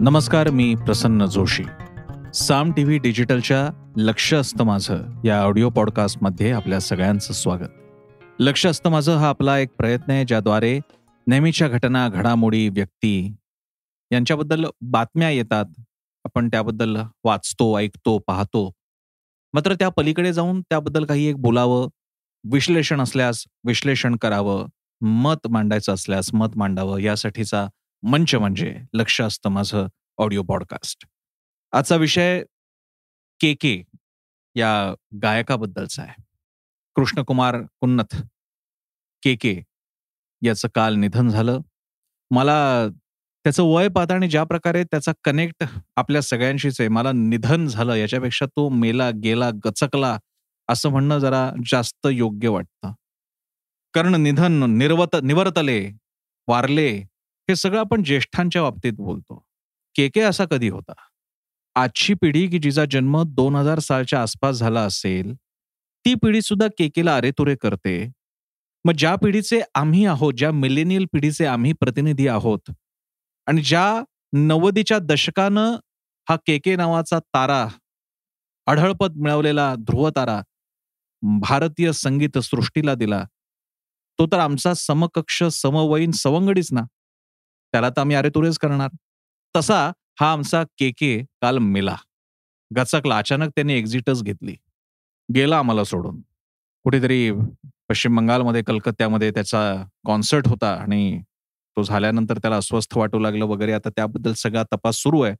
नमस्कार मी Prasanna Joshi. Saam T V डिजिटलच्या लक्ष असतं माझं या ऑडिओ पॉडकास्टमध्ये आपल्या सगळ्यांचं स्वागत. लक्ष असतं माझं हा आपला एक प्रयत्न आहे ज्याद्वारे नेहमीच्या घटना घडामोडी व्यक्ती यांच्याबद्दल बातम्या येतात. आपण त्याबद्दल वाचतो ऐकतो पाहतो. मात्र त्या पलीकडे जाऊन त्याबद्दल काही एक बोलावं विश्लेषण असल्यास विश्लेषण करावं मत मांडायचं असल्यास मत मांडावं यासाठीचा मंच म्हणजे लक्ष असतं माझं ऑडिओ पॉडकास्ट. आजचा विषय के के या गायकाबद्दलचा आहे. कृष्णकुमार कुन्नथ के के याचं काल निधन झालं. मला त्याचं वय पाहता आणि ज्या प्रकारे त्याचा कनेक्ट आपल्या सगळ्यांशीच आहे मला निधन झालं याच्यापेक्षा तो मेला गेला गचकला असं म्हणणं जरा जास्त योग्य वाटतं. कारण निधन निर्वत निवर्तले वारले हे सगळं आपण ज्येष्ठांच्या बाबतीत बोलतो. के के असा कधी होता? आजची पिढी की जिचा जन्म दोन हजार सालच्या आसपास झाला असेल ती पिढी सुद्धा केकेला अरेतुरे करते. मग ज्या पिढीचे आम्ही आहोत ज्या मिलेनियल पिढीचे आम्ही प्रतिनिधी आहोत आणि ज्या नव्वदीच्या दशकानं हा केके नावाचा तारा अढळपद मिळवलेला ध्रुव तारा भारतीय संगीत सृष्टीला दिला तो तर आमचा समकक्ष समवयीन सवंगडीच ना. त्याला तर आम्ही अरे तुरेच करणार. तसा हा आमचा के के काल मेला. गचकला अचानक त्याने एक्झिटच घेतली. गेला आम्हाला सोडून. कुठेतरी पश्चिम बंगालमध्ये कलकत्त्यामध्ये त्याचा कॉन्सर्ट होता आणि तो झाल्यानंतर त्याला अस्वस्थ वाटू लागलं वगैरे. आता त्याबद्दल सगळा तपास सुरू आहे.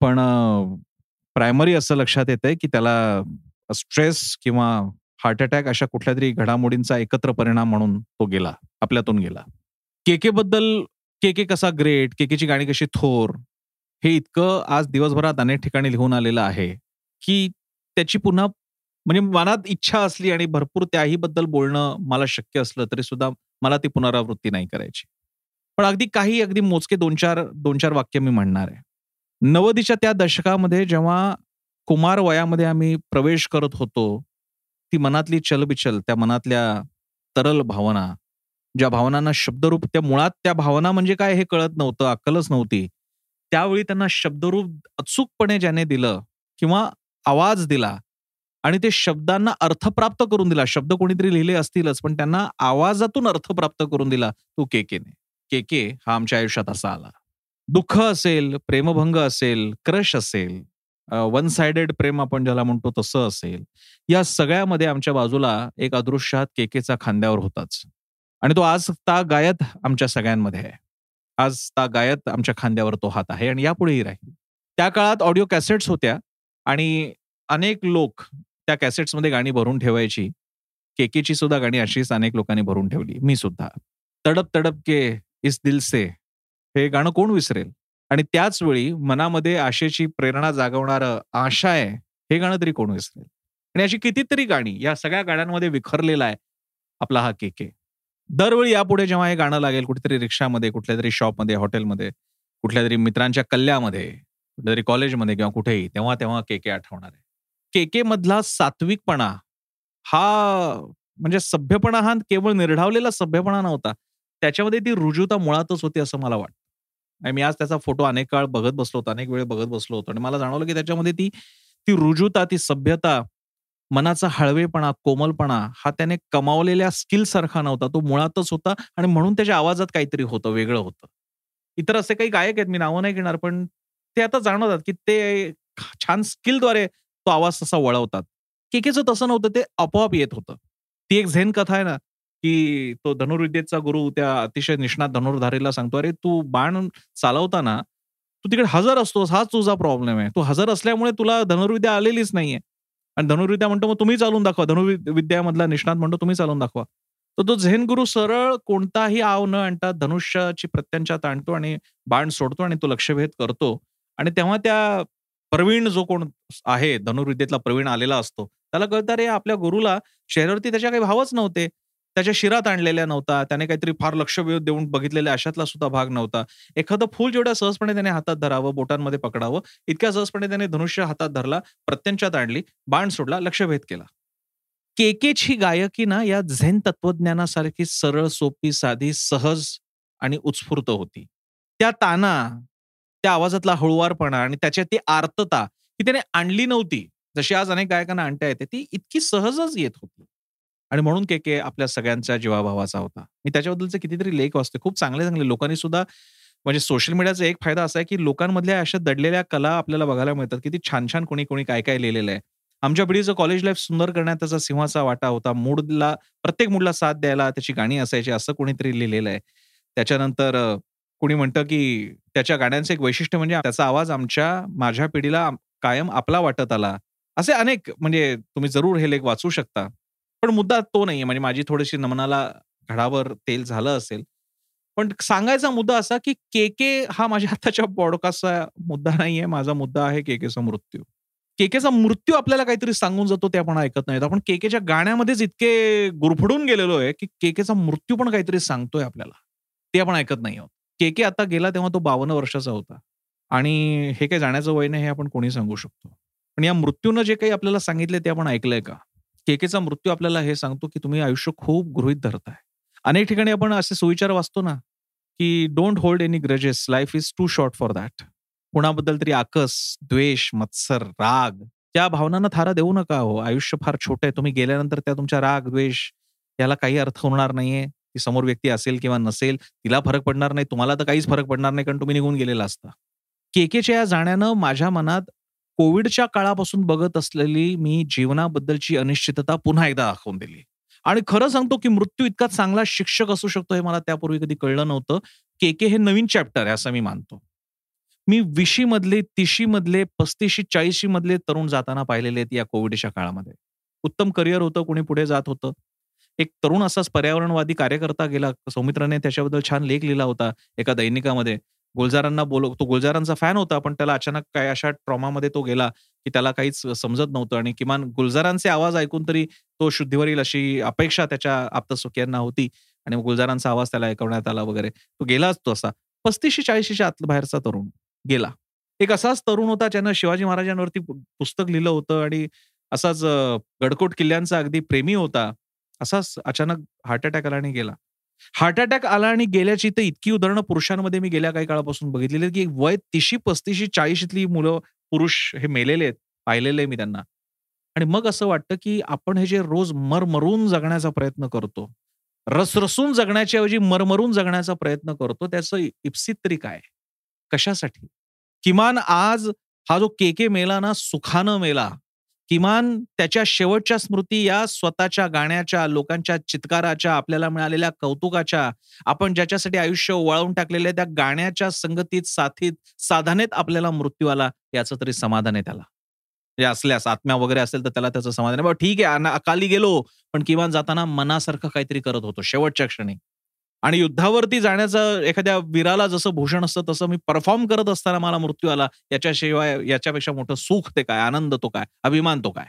पण प्रायमरी असं लक्षात येतंय आहे की त्याला स्ट्रेस किंवा हार्ट अटॅक अशा कुठल्या तरी घडामोडींचा एकत्र परिणाम म्हणून तो गेला. आपल्यातून गेला. के के बद्दल के के कसा ग्रेट के केची गाणी कशी थोर हे इतकं आज दिवसभरात अनेक ठिकाणी लिहून आलेलं आहे की त्याची पुन्हा म्हणजे मनात इच्छा असली आणि भरपूर त्याही बद्दल बोलणं मला शक्य असलं तरी सुद्धा मला ती पुनरावृत्ती नाही करायची. पण अगदी काही अगदी मोजके दोन चार दोन चार वाक्य मी म्हणणार आहे. नवदीच्या त्या दशकामध्ये जेव्हा कुमार वयामध्ये आम्ही प्रवेश करत होतो ती मनातली चलबिचल त्या मनातल्या तरल भावना ज्या भावनांना शब्दरूप त्या मुळात त्या भावना म्हणजे काय हे कळत नव्हतं अक्कलच नव्हती. त्यावेळी त्यांना शब्दरूप अचूकपणे ज्याने दिलं किंवा आवाज दिला आणि ते शब्दांना अर्थ प्राप्त करून दिला. शब्द कोणीतरी लिहिले असतीलच पण त्यांना आवाजातून अर्थ प्राप्त करून दिला तो के केने के के हा आमच्या आयुष्यात असा आला. दुःख असेल प्रेमभंग असेल क्रश असेल वन साइडेड प्रेम आपण ज्याला म्हणतो तसं असेल या सगळ्यामध्ये आमच्या बाजूला एक अदृश्यात केकेचा खांद्यावर होताच. आणि तो आज ता गायत आमच्या सगळ्यांमध्ये आहे. आज ता गायत आमच्या खांद्यावर तो हात आहे आणि यापुढेही राहील. त्या काळात ऑडिओ कॅसेट्स होत्या आणि अनेक लोक त्या कॅसेट्समध्ये गाणी भरून ठेवायची. केकेची सुद्धा गाणी अशीच अनेक लोकांनी भरून ठेवली. मी सुद्धा. तडप तडप के इस दिल से हे गाणं कोण विसरेल? आणि त्याच वेळी मनामध्ये आशेची प्रेरणा जागवणार आशा आहे हे गाणं तरी कोण विसरेल? आणि अशी कितीतरी गाणी या सगळ्या गाण्यांमध्ये विखरलेला आहे आपला हा के के दरवेळी यापुढे जेव्हा हे गाणं लागेल कुठेतरी रिक्षामध्ये कुठल्या तरी शॉपमध्ये हॉटेलमध्ये कुठल्या तरी मित्रांच्या कल्ल्यामध्ये कुठल्या तरी कॉलेजमध्ये किंवा कुठेही तेव्हा तेव्हा के के आठवणार आहे. के के मधला सात्विकपणा हा म्हणजे सभ्यपणा हा केवळ निर्ढावलेला सभ्यपणा नव्हता. त्याच्यामध्ये ती रुजुता मुळातच होती असं मला वाटतं. आणि मी आज त्याचा फोटो अनेक काळ बघत बसलो होतो अनेक वेळ बघत बसलो होतो. आणि मला जाणवलं की त्याच्यामध्ये ती ती रुजुता ती सभ्यता मनाचा हळवेपणा कोमलपणा हा त्याने कमावलेल्या स्किल सारखा नव्हता. तो मुळातच होता आणि म्हणून त्याच्या आवाजात काहीतरी होतं वेगळं होतं. इतर असे काही गायक आहेत मी नावं नाही घेणार पण ते आता जाणवतात की ते छान स्किलद्वारे तो आवाज तसा वळवतात. केकेचं तसं नव्हतं ते आपोआप येत होतं. ती एक झेन कथा आहे ना की तो धनुर्विद्येचा गुरु त्या अतिशय निष्णात धनुर्धारीला सांगतो अरे तू बाण चालवताना तू तिकडे हजर असतोस हाच तुझा प्रॉब्लेम आहे. तू हजर असल्यामुळे तुला धनुर्विद्या आलेलीच नाहीये. आणि धनुर्विद्या म्हणतो मग तुम्ही चालून दाखवा. धनुर्विद्यामधला निष्णात म्हणतो तुम्ही चालून दाखवा. तर तो झेन गुरु सरळ कोणताही आव न आणता धनुष्याची प्रत्यंचा आणतो आणि बाण सोडतो आणि तो लक्षभेद करतो. आणि तेव्हा त्या प्रवीण जो कोण आहे धनुर्विद्येतला प्रवीण आलेला असतो त्याला कळतं रे आपल्या गुरुला शरीरावरती त्याच्या काही भावच नव्हते. त्याच्या शिरात आणलेल्या नव्हता. त्याने काहीतरी फार लक्ष देऊन बघितलेल्या अशातला सुद्धा भाग नव्हता. एखादं फूल जेवढ्या सहजपणे त्याने हातात धरावं बोटांमध्ये पकडावं इतक्या सहजपणे त्याने धनुष्य हातात धरला प्रत्यंचात आणली बाण सोडला लक्षभेद केला. केकेची गायकी ना या झेन तत्वज्ञानासारखी सरळ सोपी साधी सहज आणि उत्स्फूर्त होती. त्या ताना त्या आवाजातला हळुवारपणा आणि त्याच्या ती आर्तता की त्याने आणली नव्हती. जशी आज अनेक गायकांना आणता येते ती इतकी सहजच येत होती. आणि म्हणून के के आपल्या सगळ्यांच्या जीवाभावाचा होता. मी त्याच्याबद्दलचे कितीतरी लेख वाचते खूप चांगले चांगले. लोकांनी सुद्धा म्हणजे सोशल मीडियाचा एक फायदा असा आहे की लोकांमधल्या अशा दडलेल्या कला आपल्याला बघायला मिळतात किती छान छान कोणी कोणी काय काय लिहिलेलं आहे. आमच्या पिढीचं कॉलेज लाईफ सुंदर करण्यात त्याचा सिंहाचा वाटा होता. मूडला प्रत्येक मूडला साथ द्यायला त्याची गाणी असायची असं कोणीतरी लिहिलेलं आहे. त्याच्यानंतर कुणी म्हणतं की त्याच्या गाण्यांचं एक वैशिष्ट्य म्हणजे त्याचा आवाज आमच्या माझ्या पिढीला कायम आपला वाटत आला. असे अनेक म्हणजे तुम्ही जरूर हे लेख वाचू शकता. पण मुद्दा तो नाहीये. म्हणजे माझी थोडीशी नमनाला घडावर तेल झालं असेल. पण सांगायचा मुद्दा असा की के के हा माझ्या आताच्या पॉडकास्टचा मुद्दा नाहीये. माझा मुद्दा आहे केकेचा मृत्यू. केकेचा मृत्यू आपल्याला काहीतरी सांगून जातो ते आपण ऐकत नाही आपण केकेच्या गाण्यामध्येच इतके गुरफडून गेलेलो आहे की केकेचा मृत्यू पण काहीतरी सांगतोय आपल्याला. ते आपण ऐकत नाही आहोत. केके आता गेला तेव्हा तो बावन्न वर्षाचा होता. आणि हे काही जाण्याचं वय नाही हे आपण कोणी सांगू शकतो. पण या मृत्यूनं जे काही आपल्याला सांगितले ते आपण ऐकलंय का? केकेचा मृत्यू आपल्याला हे सांगतो की तुम्ही आयुष्य खूप गृहित धरताय. अनेक ठिकाणी आपण असे सुविचार वाचतो ना की don't hold any grudges life is too short for that कुणाबद्दल तरी आकस द्वेष मत्सर राग त्या भावनांना थारा देऊ नका हो. आयुष्य फार छोटं आहे. तुम्ही गेल्यानंतर त्या तुमच्या राग द्वेष याला काही अर्थ होणार नाहीये. ती समोर व्यक्ती असेल किंवा नसेल तिला फरक पडणार नाही. तुम्हाला तर काहीच फरक पडणार नाही कारण तुम्ही निघून गेलेला असता. केकेच्या या जाण्यानं माझ्या मनात कोविडच्या काळापासून बघत असलेली मी जीवनाबद्दलची अनिश्चितता पुन्हा एकदा दाखवून दिली. आणि खरं सांगतो की मृत्यू इतका चांगला शिक्षक असू शकतो हे मला त्यापूर्वी कधी कळलं नव्हतं. के के हे नवीन चॅप्टर आहे असं मी मानतो. मी विशी मधले तिशी मधले पस्तीशी चाळीशी मधले तरुण जाताना पाहिलेले आहेत या कोविडच्या काळामध्ये. उत्तम करिअर होतं कोणी पुढे जात होतं. एक तरुण असाच पर्यावरणवादी कार्यकर्ता गेला सौमित्राने त्याच्याबद्दल छान लेख लिहिला होता एका दैनिकामध्ये. गुलजारांना बोल तो गुलजारांचा फॅन होता पण त्याला अचानक काय अशा ट्रॉमामध्ये तो गेला की त्याला काहीच समजत नव्हतं. आणि किमान गुलजारांचे आवाज ऐकून तरी तो शुद्धीवर येईल अशी अपेक्षा त्याच्या आप्तसुखियांना होती. आणि गुलजारांचा आवाज त्याला ऐकवण्यात आला वगैरे. तो गेलाच तो असा. पस्तीसशे चाळीसशेच्या आत बाहेरचा तरुण गेला. एक असाच तरुण होता ज्यानं शिवाजी महाराजांवरती पुस्तक लिहिलं होतं आणि असाच गडकोट किल्ल्यांचा अगदी प्रेमी होता. असाच अचानक हार्ट अटॅक आला आणि गेला. हार्ट अटॅक आला आणि गेल्याची तर इतकी उदाहरणं पुरुषांमध्ये मी गेल्या काही काळापासून बघितलेली की वय तिशी पस्तीशी चाळीशीतली मुलं पुरुष हे मेलेले आहेत पाहिलेले मी त्यांना. आणि मग असं वाटतं की आपण हे जे रोज मरमरून जगण्याचा प्रयत्न करतो रसरसून जगण्याच्या ऐवजी मरमरून जगण्याचा प्रयत्न करतो त्याचं इप्सित तरी काय? कशासाठी? किमान आज हा जो केके मेला ना सुखानं मेला किमान त्याच्या शेवटच्या स्मृती या स्वतःच्या गाण्याच्या लोकांच्या चित्काराच्या आपल्याला मिळालेल्या कौतुकाच्या आपण ज्याच्यासाठी आयुष्य वळवून टाकलेल्या त्या गाण्याच्या संगतीत साथीत साधनेत आपल्याला मृत्यू आला याचं तरी समाधान आहे त्याला. जे असल्यास आत्म्या वगैरे असेल तर त्याला त्याचं समाधान आहे. ठीक आहे अकाली गेलो पण किमान जाताना मनासारखं काहीतरी करत होतो शेवटच्या क्षणी. आणि युद्धावरती जाण्याचं एखाद्या वीराला जसं भूषण असतं तसं मी परफॉर्म करत असताना मला मृत्यू आला. याच्याशिवाय याच्यापेक्षा मोठं सुख ते काय? आनंद तो काय? अभिमान तो काय?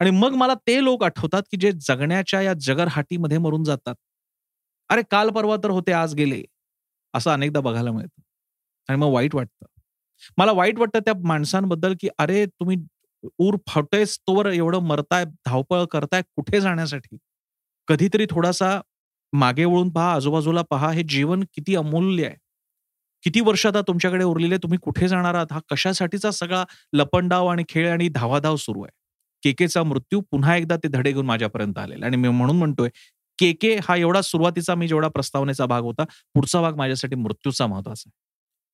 आणि मग मला ते लोक आठवतात की जे जगण्याच्या या जगरहाटीमध्ये मरून जातात. अरे काल परवा तर होते आज गेले. असं अनेकदा बघायला मिळतं. आणि मग वाईट वाटतं. मला वाईट वाटतं त्या माणसांबद्दल की अरे तुम्ही ऊर फाटेस तोवर एवढं मरताय धावपळ करताय कुठे जाण्यासाठी? कधीतरी थोडासा मागे वळून पहा आजूबाजूला पहा हे जीवन किती अमूल्य आहे. किती वर्ष आता तुमच्याकडे उरलेले तुम्ही कुठे जाणार आहात? हा कशासाठीचा सगळा लपंडाव आणि खेळ आणि धावाधाव सुरू आहे. केकेचा मृत्यू पुन्हा एकदा ते धडे घेऊन माझ्यापर्यंत आलेला आणि मी म्हणून म्हणतोय केके हा एवढा सुरुवातीचा मी जेवढा प्रस्तावनेचा भाग होता पुढचा भाग माझ्यासाठी मृत्यूचा महत्त्वाचा आहे.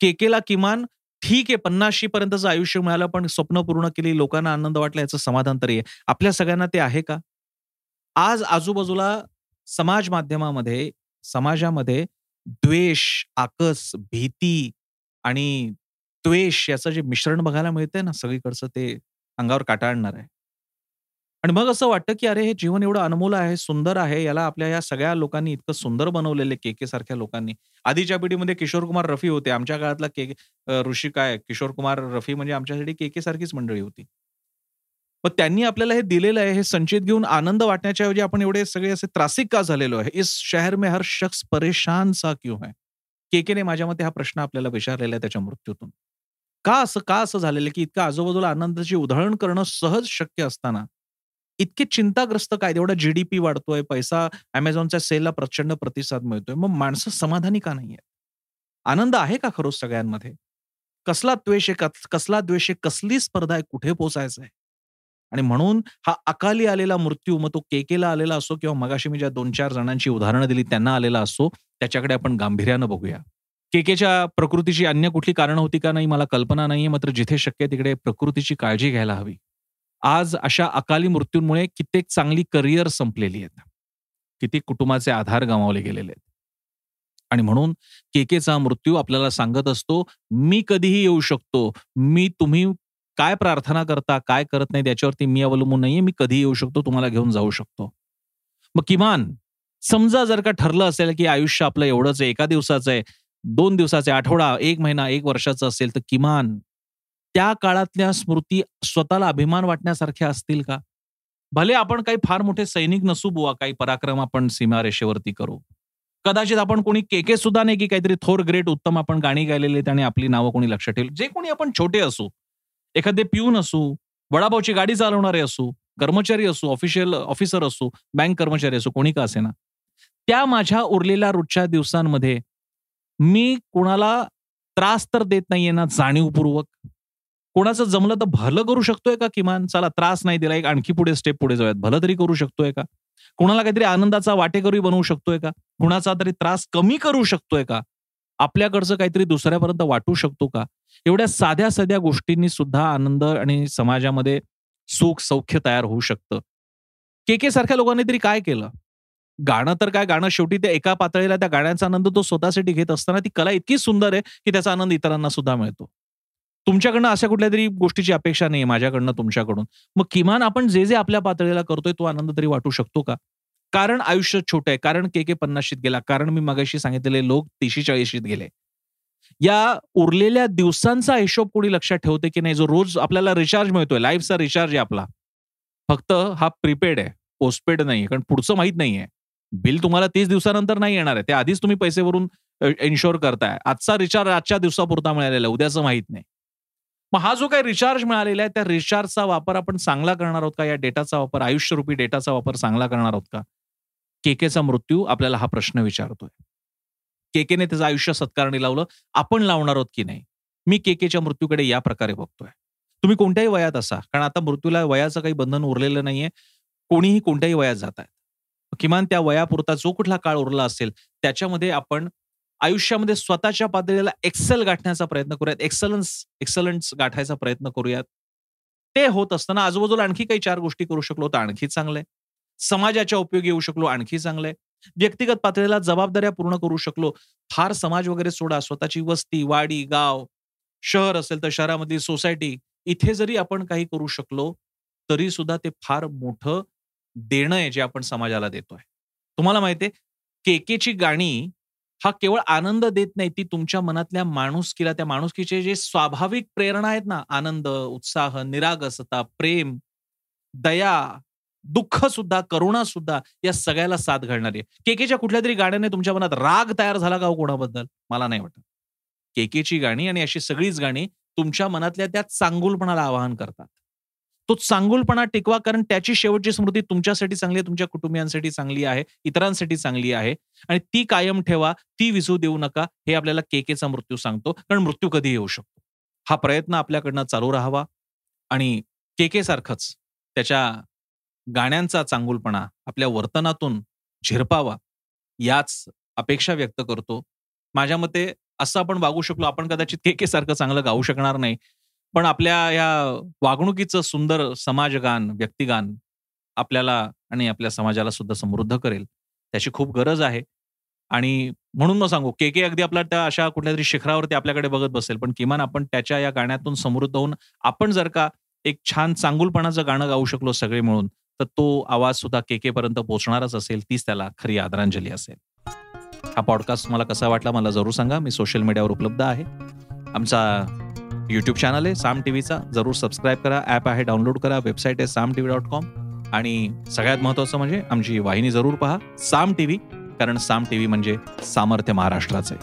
केकेला किमान ठीक आहे पन्नाशी पर्यंतचं आयुष्य मिळालं पण स्वप्न पूर्ण केली लोकांना आनंद वाटला याचं समाधान तरी आहे. आपल्या सगळ्यांना ते आहे का? आज आजूबाजूला समाज माध्यमामध्ये समाजामध्ये द्वेष आकस भीती आणि द्वेष याचं जे मिश्रण बघायला मिळतंय ना सगळीकडचं ते अंगावर काटा आणणार आहे. आणि मग असं वाटतं की अरे हे जीवन एवढं अनमोल आहे सुंदर आहे याला आपल्या या सगळ्या लोकांनी इतकं सुंदर बनवलेले के के सारख्या लोकांनी. आधीच्या पिढीमध्ये किशोर कुमार रफी होते. आमच्या काळातला के ऋषी काय? किशोर कुमार रफी म्हणजे आमच्यासाठी के के सारखीच मंडळी होती. मग त्यांनी आपल्याला हे दिलेलं आहे हे संचित घेऊन आनंद वाटण्याच्या ऐवजी आपण एवढे सगळे असे त्रासिक का झालेलो आहे? इस शहर में हर शख्स परेशान सा क्यों है? केकेने माझ्या मते हा प्रश्न आपल्याला विचारलेला आहे त्याच्या मृत्यूतून. का असं का असं झालेलं की इतकं आजूबाजूला आनंदाची उधळण करणं सहज शक्य असताना? इतके चिंताग्रस्त काय एवढा जीडीपी वाढतोय पैसा अमेझॉनच्या सेलला प्रचंड प्रतिसाद मिळतोय. मग माणसं समाधानी का नाहीये आनंद आहे का खरोच सगळ्यांमध्ये? कसला द्वेष आहे कसला द्वेष आहे कसली स्पर्धा आहे कुठे पोचायचं आहे? आणि म्हणून हा अकाली आलेला मृत्यू मग तो केकेला आलेला असो किंवा मगाशी मी ज्या दोन चार जणांची उदाहरणं दिली त्यांना आलेला असो त्याच्याकडे आपण गांभीर्यानं बघूया. केकेच्या प्रकृतीची अन्य कुठली कारणं होती का नाही मला कल्पना नाहीये मात्र जिथे शक्य तिकडे प्रकृतीची काळजी घ्यायला हवी. आज अशा अकाली मृत्यूंमुळे कित्येक चांगली करिअर संपलेली आहेत. किती कुटुंबाचे आधार गमावले गेलेले आहेत. आणि म्हणून केकेचा मृत्यू आपल्याला सांगत असतो मी कधीही येऊ शकतो. मी तुम्ही काय प्रार्थना करता काय करत नाही त्याच्यावरती मी अवलंबून नाहीये. मी कधी येऊ शकतो तुम्हाला घेऊन जाऊ शकतो. मग किमान समजा जर का ठरलं असेल की आयुष्य आपलं एवढंच आहे एका दिवसाचं आहे दोन दिवसाचे आठवडा एक महिना एक वर्षाचा असेल तर किमान त्या काळातल्या स्मृती स्वतःला अभिमान वाटण्यासारख्या असतील का? भले आपण काही फार मोठे सैनिक नसू बुवा काही पराक्रम आपण सीमारेषेवरती करू. कदाचित आपण कोणी केके सुद्धा नाही की काहीतरी थोर ग्रेट उत्तम आपण गाणी गायलेली आणि आपली नावं कोणी लक्षात ठेवली. जे कोणी आपण छोटे असू एखादे पिऊन असू वडापावची गाडी चालवणारे असू कर्मचारी असू ऑफिशियल ऑफिसर असू बँक कर्मचारी असू कोणी का असे ना त्या माझ्या उरलेल्या रोजच्या दिवसांमध्ये मी कोणाला त्रास तर देत नाहीये ना जाणीवपूर्वक. कोणाचं जमलं तर भलं करू शकतोय का किमान? चला त्रास नाही दिला एक आणखी पुढे स्टेप पुढे जाऊयात. भलं तरी करू शकतोय का? कोणाला काहीतरी आनंदाचा वाटेकरी बनवू शकतोय का? कुणाचा तरी त्रास कमी करू शकतोय का? आपल्याकडचं काहीतरी दुसऱ्यापर्यंत वाटू शकतो का? एवढ्या साध्या साध्या गोष्टींनी सुद्धा आनंद आणि समाजामध्ये सुख सौख्य तयार होऊ शकतं. के के सारख्या लोकांनी तरी काय केलं? गाणं तर काय गाणं शेवटी त्या एका पातळीला त्या गाण्याचा आनंद तो स्वतःसाठी घेत असताना ती कला इतकी सुंदर आहे की त्याचा आनंद इतरांना सुद्धा मिळतो. तुमच्याकडनं अशा कुठल्या तरी गोष्टीची अपेक्षा नाही माझ्याकडनं तुमच्याकडून. मग किमान आपण जे जे आपल्या पातळीला करतोय तो आनंद तरी वाटू शकतो का? कारण आयुष्य छोटं आहे. कारण के के पन्नाशीत गेला. कारण मी मगाशी सांगितलेले लोक तीशी चाळीशीत गेले. या उरलेल्या दिवसांचा हिशोब कोणी लक्षात ठेवते की नाही? जो रोज आपल्याला रिचार्ज मिळतोय. लाईफचा रिचार्ज आहे आपला. फक्त हा प्रीपेड आहे. पोस्टपेड नाही कारण पुढचं माहीत नाहीये. बिल तुम्हाला तीस दिवसानंतर नाही येणार आहे. त्या आधीच तुम्ही पैसे भरून इन्शोर करताय. आजचा रिचार्ज आजच्या दिवसापुरता मिळालेला आहे. उद्याचं माहीत नाही. मग हा जो काही रिचार्ज मिळालेला आहे त्या रिचार्जचा वापर आपण चांगला करणार आहोत का? या डेटाचा वापर आयुष्यरूपी डेटाचा वापर चांगला करणार आहोत का? केकेचा मृत्यू आपल्याला हा प्रश्न विचारतोय. केकेने त्याचं आयुष्य सत्कारणी लावलं आपण लावणार आहोत की नाही? मी केकेच्या मृत्यूकडे या प्रकारे बघतोय. तुम्ही कोणत्याही वयात असा कारण आता मृत्यूला वयाचं काही बंधन उरलेलं नाहीये. कोणीही कोणत्याही वयात जात आहेत. किमान त्या वयापुरता जो कुठला काळ उरला असेल त्याच्यामध्ये आपण आयुष्यामध्ये स्वतःच्या पातळीला एक्सेल गाठण्याचा प्रयत्न करूयात. एक्सलन्स एक्सलन्स गाठायचा प्रयत्न करूयात. ते होत असताना आजूबाजूला आणखी काही चार गोष्टी करू शकलो तर आणखी चांगलंय समाजाच्या उपयोगी येऊ शकलो आणखी चांगलंय व्यक्तिगत पातळीला जबाबदाऱ्या पूर्ण करू शकलो फार समाज वगैरे सोडा स्वतःची वस्ती वाडी गाव शहर असेल तर शहरामधली सोसायटी इथे जरी आपण काही करू शकलो तरी सुद्धा ते फार मोठं देणं आहे जे आपण समाजाला देतोय. तुम्हाला माहितीये केकेची गाणी हा केवळ आनंद देत नाही ती तुमच्या मनातल्या माणुसकीला त्या माणुसकीचे जे स्वाभाविक प्रेरणा आहेत ना आनंद उत्साह निरागसता प्रेम दया दुःख सुद्धा करुणा सुद्धा या सगळ्याला साथ घालणारी आहे. केकेच्या कुठल्या तरी गाण्याने तुमच्या मनात राग तयार झाला का हो कोणाबद्दल? मला नाही वाटत. केकेची गाणी आणि अशी सगळीच गाणी तुमच्या मनातल्या त्या चांगुलपणाला आवाहन करतात. तो चांगुलपणा टिकवा कारण त्याची शेवटची स्मृती तुमच्यासाठी चांगली आहे तुमच्या कुटुंबियांसाठी चांगली आहे इतरांसाठी चांगली आहे आणि ती कायम ठेवा ती विजू देऊ नका हे आपल्याला केकेचा मृत्यू सांगतो. कारण मृत्यू कधी येऊ शकतो. हा प्रयत्न आपल्याकडनं चालू राहावा आणि केकेसारखंच त्याच्या गाण्यांचा चांगुलपणा आपल्या वर्तनातून झिरपावा याच अपेक्षा व्यक्त करतो. माझ्या मते असं आपण वागू शकलो आपण कदाचित केके सारखं चांगलं गाऊ शकणार नाही. पण आपल्या या वागणुकीचं सुंदर समाजगान व्यक्तिगान आपल्याला आणि आपल्या समाजाला सुद्धा समृद्ध करेल. त्याची खूप गरज आहे. आणि म्हणून मग सांगू के के अगदी आपल्या त्या अशा कुठल्या तरी शिखरावरती आपल्याकडे बघत बसेल पण किमान आपण त्याच्या या गाण्यातून समृद्ध होऊन आपण जर का एक छान चांगुलपणाचं गाणं गाऊ शकलो सगळे मिळून तर तो आवाज सुद्धा के के पर्यंत पोहोचणारच असेल तीच त्याला खरी आदरांजली असेल. हा पॉडकास्ट मला कसा वाटला मला जरूर सांगा. मी सोशल मीडियावर उपलब्ध आहे. आमचा यूट्यूब चॅनल आहे साम टीव्हीचा जरूर सबस्क्राईब करा. ॲप आहे डाउनलोड करा. वेबसाईट आहे Saam T V dot com आणि सगळ्यात महत्त्वाचं म्हणजे आमची वाहिनी जरूर पहा साम टीव्ही कारण साम टीव्ही म्हणजे सामर्थ्य महाराष्ट्राचे